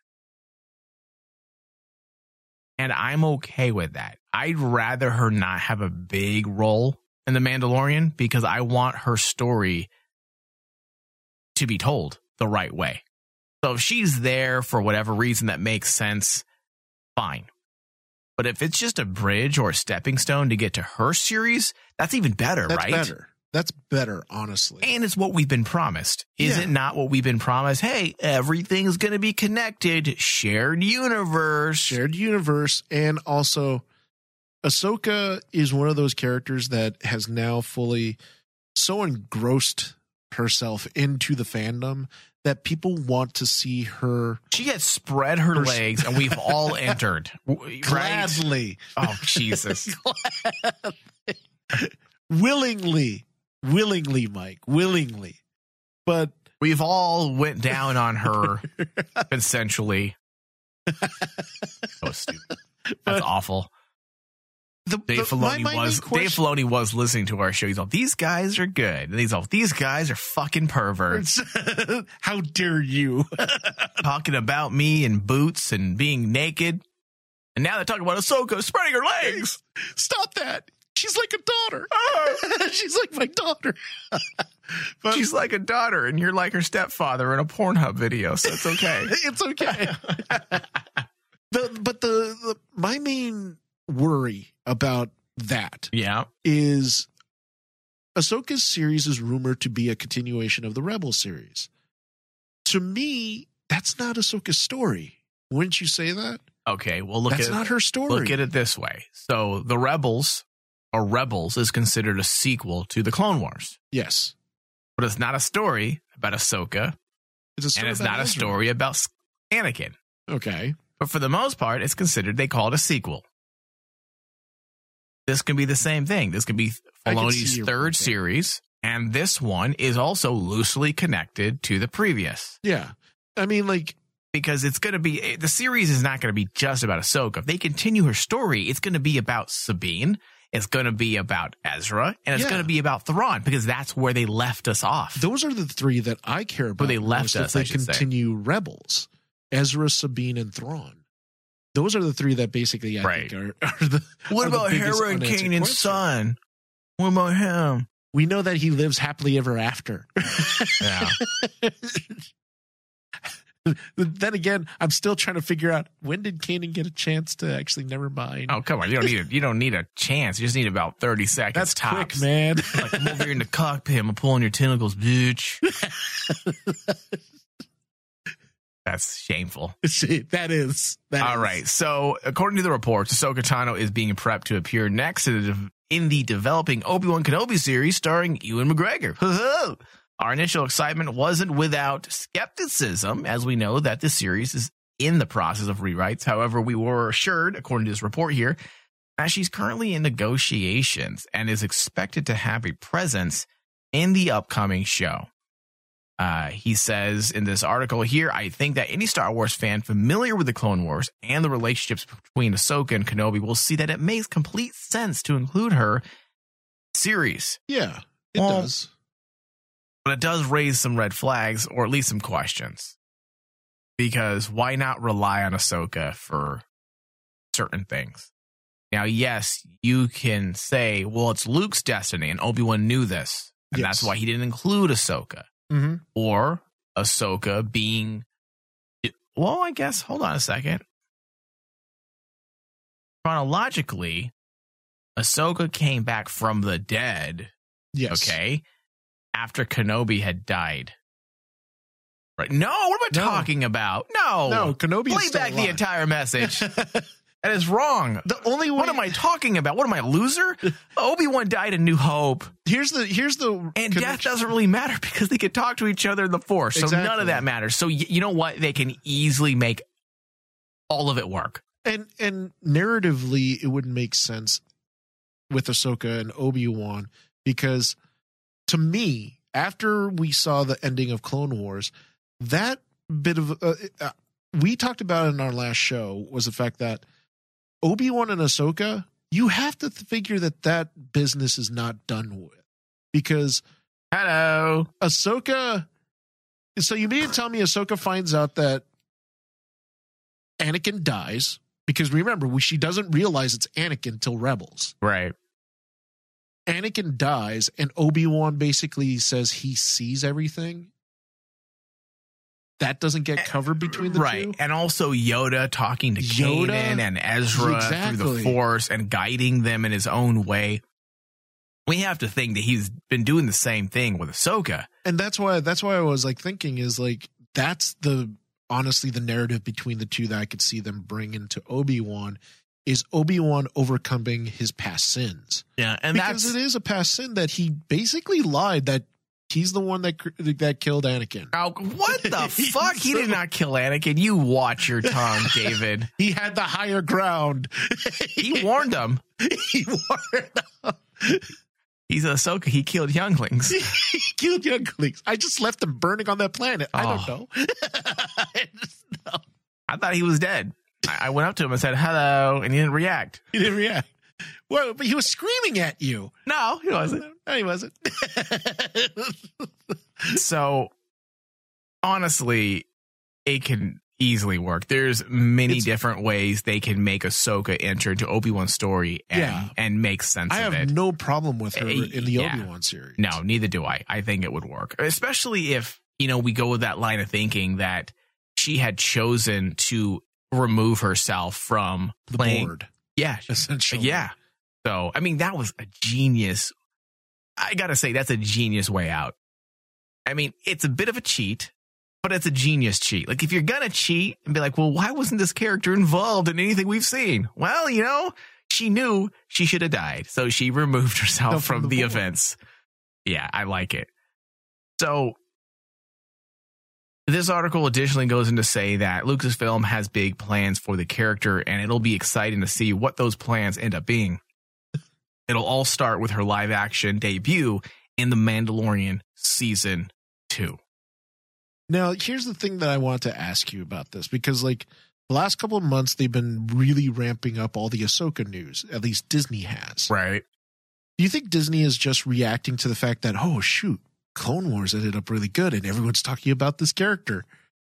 And I'm okay with that. I'd rather her not have a big role in The Mandalorian because I want her story to be told the right way. So if she's there for whatever reason that makes sense, fine. But if it's just a bridge or a stepping stone to get to her series, that's even better, That's right? better. That's better, honestly. And it's what we've been promised. Is Yeah. it not what we've been promised? Hey, everything's going to be connected, shared universe. Shared universe, and also Ahsoka is one of those characters that has now fully so engrossed herself into the fandom that people want to see her She has spread her Her- legs and we've all entered. Right? gladly, Oh, Jesus. willingly, willingly, Mike, willingly. But We've all went down on her essentially. So stupid. That's awful. The, Dave the- Filoni my was question- Dave Filoni was listening to our show. He's all, these guys are good. And he's all, these guys are fucking perverts. How dare you? talking about me in boots and being naked. And now they're talking about Ahsoka spreading her legs. Stop that. She's like a daughter. She's like my daughter. but She's like a daughter, and you're like her stepfather in a Pornhub video, so it's okay. it's okay. the, but the, the my main worry about that yeah. is Ahsoka's series is rumored to be a continuation of the Rebel series. To me, that's not Ahsoka's story. Wouldn't you say that? Okay. Well, look that's at not her story. look at it this way. So, the Rebels or Rebels is considered a sequel to the Clone Wars, Yes, but it's not a story about Ahsoka, it's a story and it's not a story about Anakin. Okay, But for the most part, it's considered they call it a sequel. This can be the same thing. This could be can Filoni's third series, and this one is also loosely connected to the previous yeah. I mean, like because it's going to be the series is not going to be just about Ahsoka. If they continue her story, it's going to be about Sabine. It's going to be about Ezra, and it's Yeah. going to be about Thrawn because that's where they left us off. those are the three that I care about. they left us, If they should say. continue Rebels, Ezra, Sabine, and Thrawn. Those are the three that basically I Right. think are, are the. what are about biggest Hera and unanswered Kanan's son? What about him? We know that he lives happily ever after. Yeah. then again, I'm still trying to figure out when did Kanan get a chance to actually never mind. Oh come on! You don't need a, you don't need a chance. You just need about thirty seconds. That's tops. quick, man. Like come over here in the cockpit. I'm pulling your tentacles, bitch. That's shameful. that is. That All is. right. So, according to the reports, Ahsoka Tano is being prepped to appear next in the, in the developing Obi Wan Kenobi series starring Ewan McGregor. Our initial excitement wasn't without skepticism, as we know that the series is in the process of rewrites. However, we were assured, according to this report here, that she's currently in negotiations and is expected to have a presence in the upcoming show. Uh, he says in this article here, I think that any Star Wars fan familiar with the Clone Wars and the relationships between Ahsoka and Kenobi will see that it makes complete sense to include her series. Yeah, it Well, does. But it does raise some red flags, or at least some questions. Because why not rely on Ahsoka for certain things? Now, yes, you can say, well, it's Luke's destiny, and Obi Wan knew this. And Yes. that's why he didn't include Ahsoka. Mm-hmm. Or Ahsoka being. Well, I guess, hold on a second. Chronologically, Ahsoka came back from the dead Yes. Okay. After Kenobi had died. Right. No, what am I No. talking about? No. No, Kenobi is Play back the entire message. that is wrong. The only way, What am I talking about? What am I, a loser? Obi Wan died in New Hope, Here's the here's the and death connection. doesn't really matter because they can talk to each other in the Force. So none Exactly. of that matters. So y- you know what? They can easily make all of it work. and and narratively it wouldn't make sense with Ahsoka and Obi Wan because to me, after we saw the ending of Clone Wars, that bit of uh, uh, we talked about in our last show was the fact that Obi Wan and Ahsoka, you have to figure that that business is not done with because Hello. Ahsoka. So you mean to tell me Ahsoka finds out that Anakin dies because remember she doesn't realize it's Anakin till Rebels. Right. Anakin dies, and Obi Wan basically says he sees everything. That doesn't get eh, covered between the right. two. And also Yoda talking to Yoda? Kanan and Ezra through the Force and guiding them in his own way. We have to think that he's been doing the same thing with Ahsoka. and that's why that's why I was like thinking is like that's the honestly the narrative between the two that I could see them bring into Obi Wan is Obi Wan overcoming his past sins. Yeah, and because that's it is a past sin that he basically lied that he's the one that that killed Anakin. Oh, what the fuck? He did not kill Anakin. You watch your tongue, David. He had the higher ground. He warned him. he warned him. He's Ahsoka. He killed younglings. he killed younglings. I just left them burning on that planet. I don't Oh. know. I thought he was dead. I I went up to him and said hello, and he didn't react. He didn't react. Well, but he was screaming at you. No, he wasn't. No, he wasn't. So, honestly, it can easily work. There's many It's- different ways they can make Ahsoka enter into Obi Wan's story and, Yeah. and make sense I have it. no problem with her Uh, in the yeah. Obi Wan series. No, neither do I. I think it would work, especially if you know we go with that line of thinking that she had chosen to remove herself from The playing. board, Yeah, essentially. yeah. So I mean, that was a genius. I gotta say, that's a genius way out. I mean, it's a bit of a cheat, but it's a genius cheat. Like if you're gonna cheat and be like, well, why wasn't this character involved in anything we've seen? Well, you know, she knew she should have died, so she removed herself No, from, from the the events. Yeah, I like it. So this article additionally goes into say that Lucasfilm has big plans for the character, and it'll be exciting to see what those plans end up being. It'll all start with her live action debut in The Mandalorian season two. Now, here's the thing that I want to ask you about this because, like, the last couple of months, they've been really ramping up all the Ahsoka news. At least Disney has. Right. Do you think Disney is just reacting to the fact that, oh, shoot, Clone Wars ended up really good and everyone's talking about this character?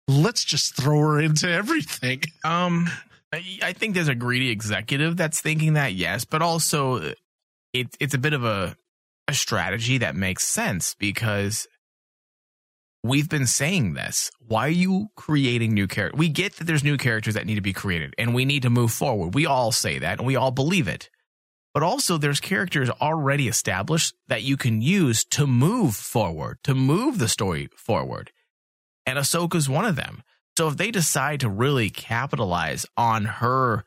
Let's just throw her into everything. Um, I, I think there's a greedy executive that's thinking that, yes, but also it, it's a bit of a, a strategy that makes sense because we've been saying this. Why are you creating new characters? We get that there's new characters that need to be created and we need to move forward. We all say that and we all believe it. But also there's characters already established that you can use to move forward, to move the story forward. And Ahsoka's one of them. So if they decide to really capitalize on her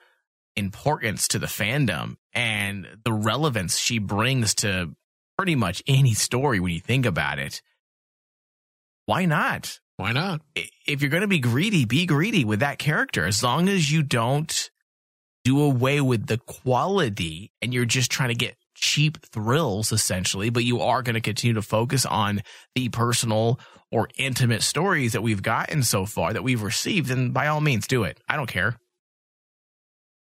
importance to the fandom and the relevance she brings to pretty much any story when you think about it, why not? Why not? If you're going to be greedy, be greedy with that character as long as you don't do away with the quality and you're just trying to get cheap thrills essentially, but you are going to continue to focus on the personal or intimate stories that we've gotten so far that we've received, then by all means do it. I don't care.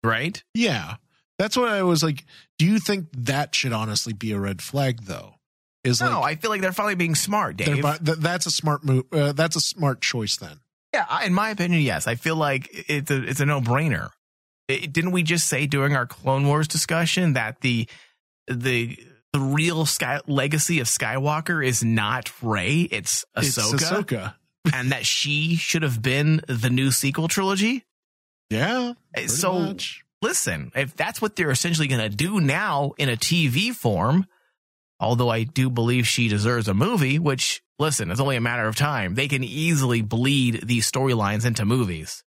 Right? Yeah. That's what I was like. Do you think that should honestly be a red flag, though? Is No, like I feel like they're finally being smart, Dave. th- that's a smart move. Uh, that's a smart choice. Then Yeah, I- in my opinion, yes. I feel like it's a it's a no brainer. Didn't we just say during our Clone Wars discussion that the the the real sky legacy of Skywalker is not Rey, it's It's Ahsoka, Ahsoka. and that she should have been the new sequel trilogy? Yeah. Eh, So listen, if that's what they're essentially going to do now in a TV form, although I do believe she deserves a movie, which listen, it's only a matter of time. They can easily bleed these storylines into movies.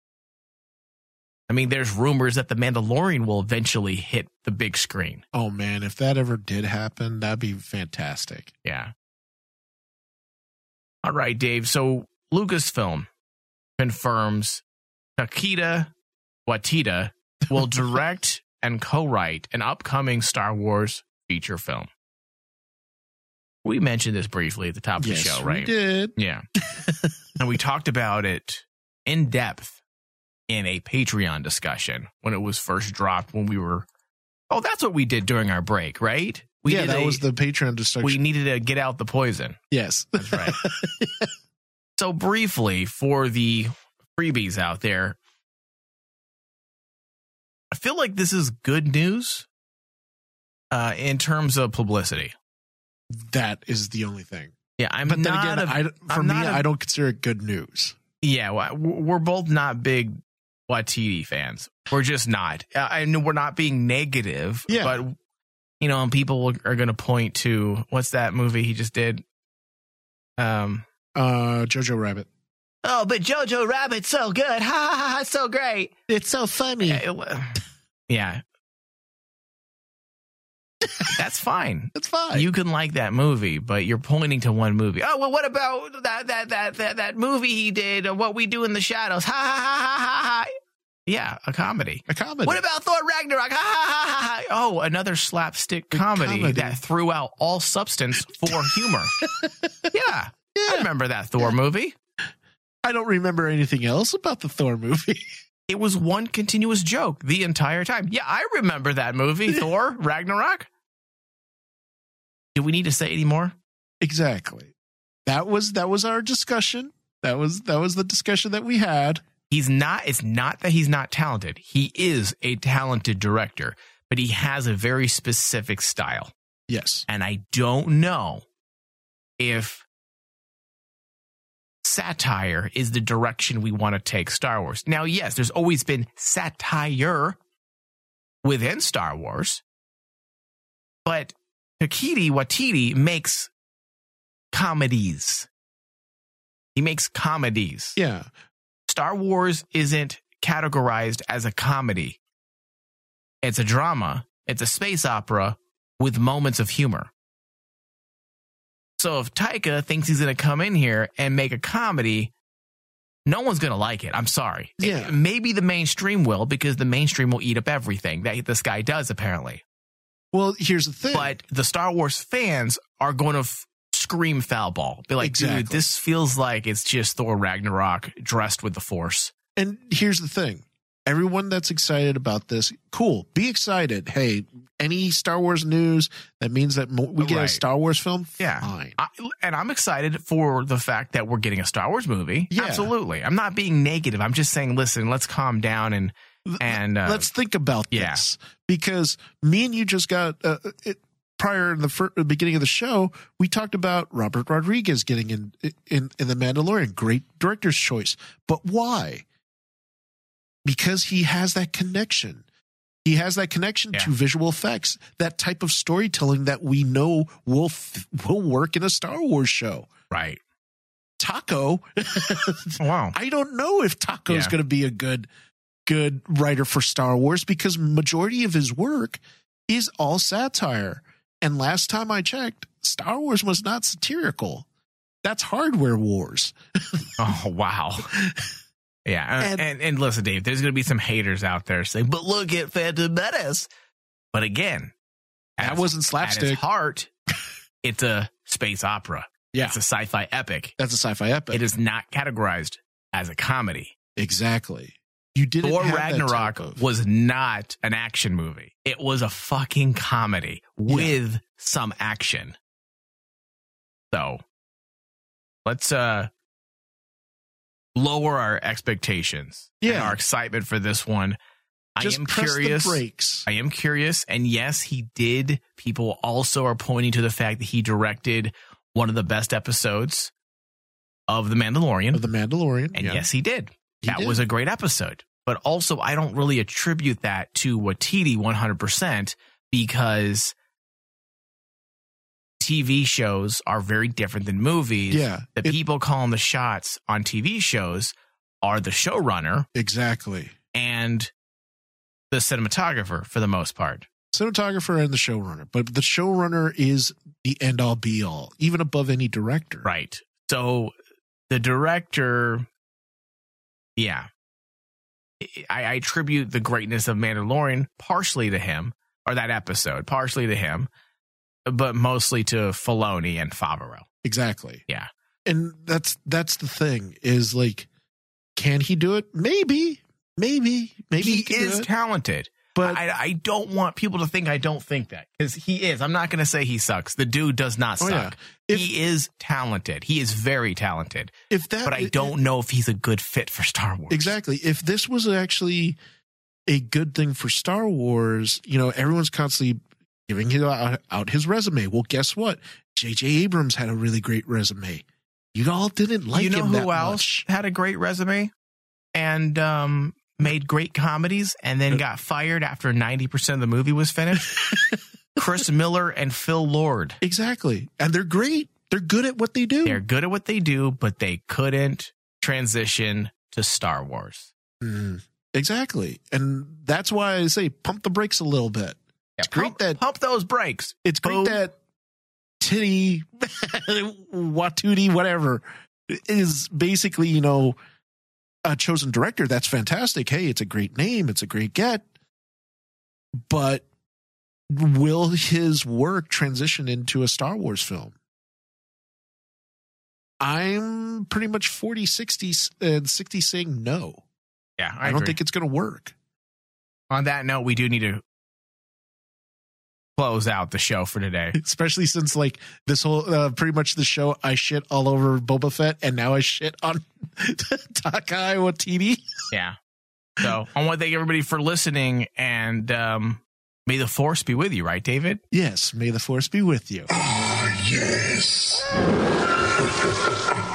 I mean, there's rumors that The Mandalorian will eventually hit the big screen. Oh man, if that ever did happen, that'd be fantastic. Yeah. All right, Dave. So Lucasfilm confirms Takita Watita will direct and co-write an upcoming Star Wars feature film. We mentioned this briefly at the top of Yes, the show, we right? did. Yeah. and we talked about it in depth in a Patreon discussion when it was first dropped when we were Oh, that's what we did during our break, right? We yeah, that a- was the Patreon destruction. We needed to get out the poison. yes. That's right. so briefly for the freebies out there, I feel like this is good news uh, in terms of publicity. that is the only thing. Yeah, I'm But then again, a- I, for I'm me, not I don't consider it good news. Yeah, well, we're both not big Waititi fans. We're just not. I know we're not being negative. Yeah. but you know, and people are going to point to what's that movie he just did. Um. Uh, Jojo Rabbit. Oh, but Jojo Rabbit's so good. Ha ha ha! So great. It's so funny. Yeah. yeah. That's fine. That's fine. You can like that movie, but you're pointing to one movie. Oh well, what about that that that that that movie he did? uh, What we do in the shadows? Ha ha ha ha ha ha. Yeah, a comedy. A comedy. What about Thor Ragnarok? Ha ha ha ha ha. Oh, another slapstick comedy, comedy. that threw out all substance for humor. yeah, I remember that Thor movie. I don't remember anything else about the Thor movie. It was one continuous joke the entire time. Yeah, I remember that movie, Thor Ragnarok. Do we need to say any more? exactly. That was that was our discussion. That was that was the discussion that we had. He's not, it's not that he's not talented. He is a talented director, but he has a very specific style. Yes. And I don't know if satire is the direction we want to take Star Wars. Now, yes, there's always been satire within Star Wars, but Takiti Watiti makes comedies. He makes comedies. Yeah. Star Wars isn't categorized as a comedy. It's a drama. It's a space opera with moments of humor. So if Taika thinks he's going to come in here and make a comedy, no one's going to like it. I'm sorry. Yeah. Maybe the mainstream will because the mainstream will eat up everything that this guy does apparently. Well, here's the thing. But the Star Wars fans are going to f- scream foul ball. Be like, Exactly. dude, this feels like it's just Thor Ragnarok dressed with the Force. And here's the thing. Everyone that's excited about this, cool. Be excited. Hey, any Star Wars news that means that we get a Star Wars film, Yeah. fine. I, and I'm excited for the fact that we're getting a Star Wars movie. Yeah. Absolutely. I'm not being negative. I'm just saying, listen, let's calm down and and uh, Let's think about yeah. this because me and you just got uh, it prior in the fir- the beginning of the show. We talked about Robert Rodriguez getting in in in the Mandalorian, great director's choice. But why? Because he has that connection. He has that connection to visual effects, that type of storytelling that we know will f- will work in a Star Wars show. Right. Taco. Oh, wow. I don't know if Taco's Yeah. going to be a good good writer for Star Wars because majority of his work is all satire. And last time I checked, Star Wars was not satirical. That's hardware wars. Oh wow. Yeah, and, and and listen, Dave. There's going to be some haters out there saying, "But look at Phantom Menace." But again, That at- wasn't At slapstick. its heart, it's a space opera. Yeah. it's a sci-fi epic. That's a sci-fi epic. It is not categorized as a comedy. Exactly. You didn't Thor have Ragnarok type of- was not an action movie. It was a fucking comedy with some action. So let's uh lower our expectations and Yeah. our excitement for this one. Just I am curious. I am curious. And yes, he did. People also are pointing to the fact that he directed one of the best episodes of The Mandalorian. of the Mandalorian. And yeah. yes, he did. He that did. was a great episode. But also, I don't really attribute that to Waititi 100% because TV shows are very different than movies. Yeah, The it- people calling the shots on TV shows are the showrunner exactly. and the cinematographer for the most part. Cinematographer and the showrunner, but the showrunner is the end all be all, even above any director. Right. So the director, yeah, I, I attribute the greatness of Mandalorian partially to him, or that episode, partially to him, but mostly to Filoni and Favreau. Exactly. Yeah. And that's that's the thing is like, can he do it? Maybe, maybe, maybe he, he is talented, But I, I don't want people to think I don't think that because he is. I'm not going to say he sucks. The dude does not Oh, suck. yeah. he is talented. He is very talented. if that But I don't know if he's a good fit for Star Wars. Exactly. If this was actually a good thing for Star Wars, you know, everyone's constantly giving him out, out his resume. Well, guess what? J.J. Abrams had a really great resume. You all didn't like you know him who that else much. had a great resume and um, made great comedies and then got fired after 90% of the movie was finished? Chris Miller and Phil Lord. Exactly. And they're great. They're good at what they do. They're good at what they do, but they couldn't transition to Star Wars. Mm, exactly. And that's why I say pump the brakes a little bit. It's great pump, that pump those brakes. it's great Boom. that Titty Watootie, whatever, is basically, you know, a chosen director. That's fantastic. Hey, it's a great name, it's a great get. But will his work transition into a Star Wars film? I'm pretty much 40, 60, and 60 saying no. Yeah, I, I, don't agree. think it's going to work. On that note, we do need to close out the show for today. especially since like this whole uh, pretty much the show I shit all over Boba Fett and now I shit on Takai Waititi. Yeah. So I want to thank everybody for listening and um, may the force be with you, right, David? Yes, may the force be with you. Ah, yes.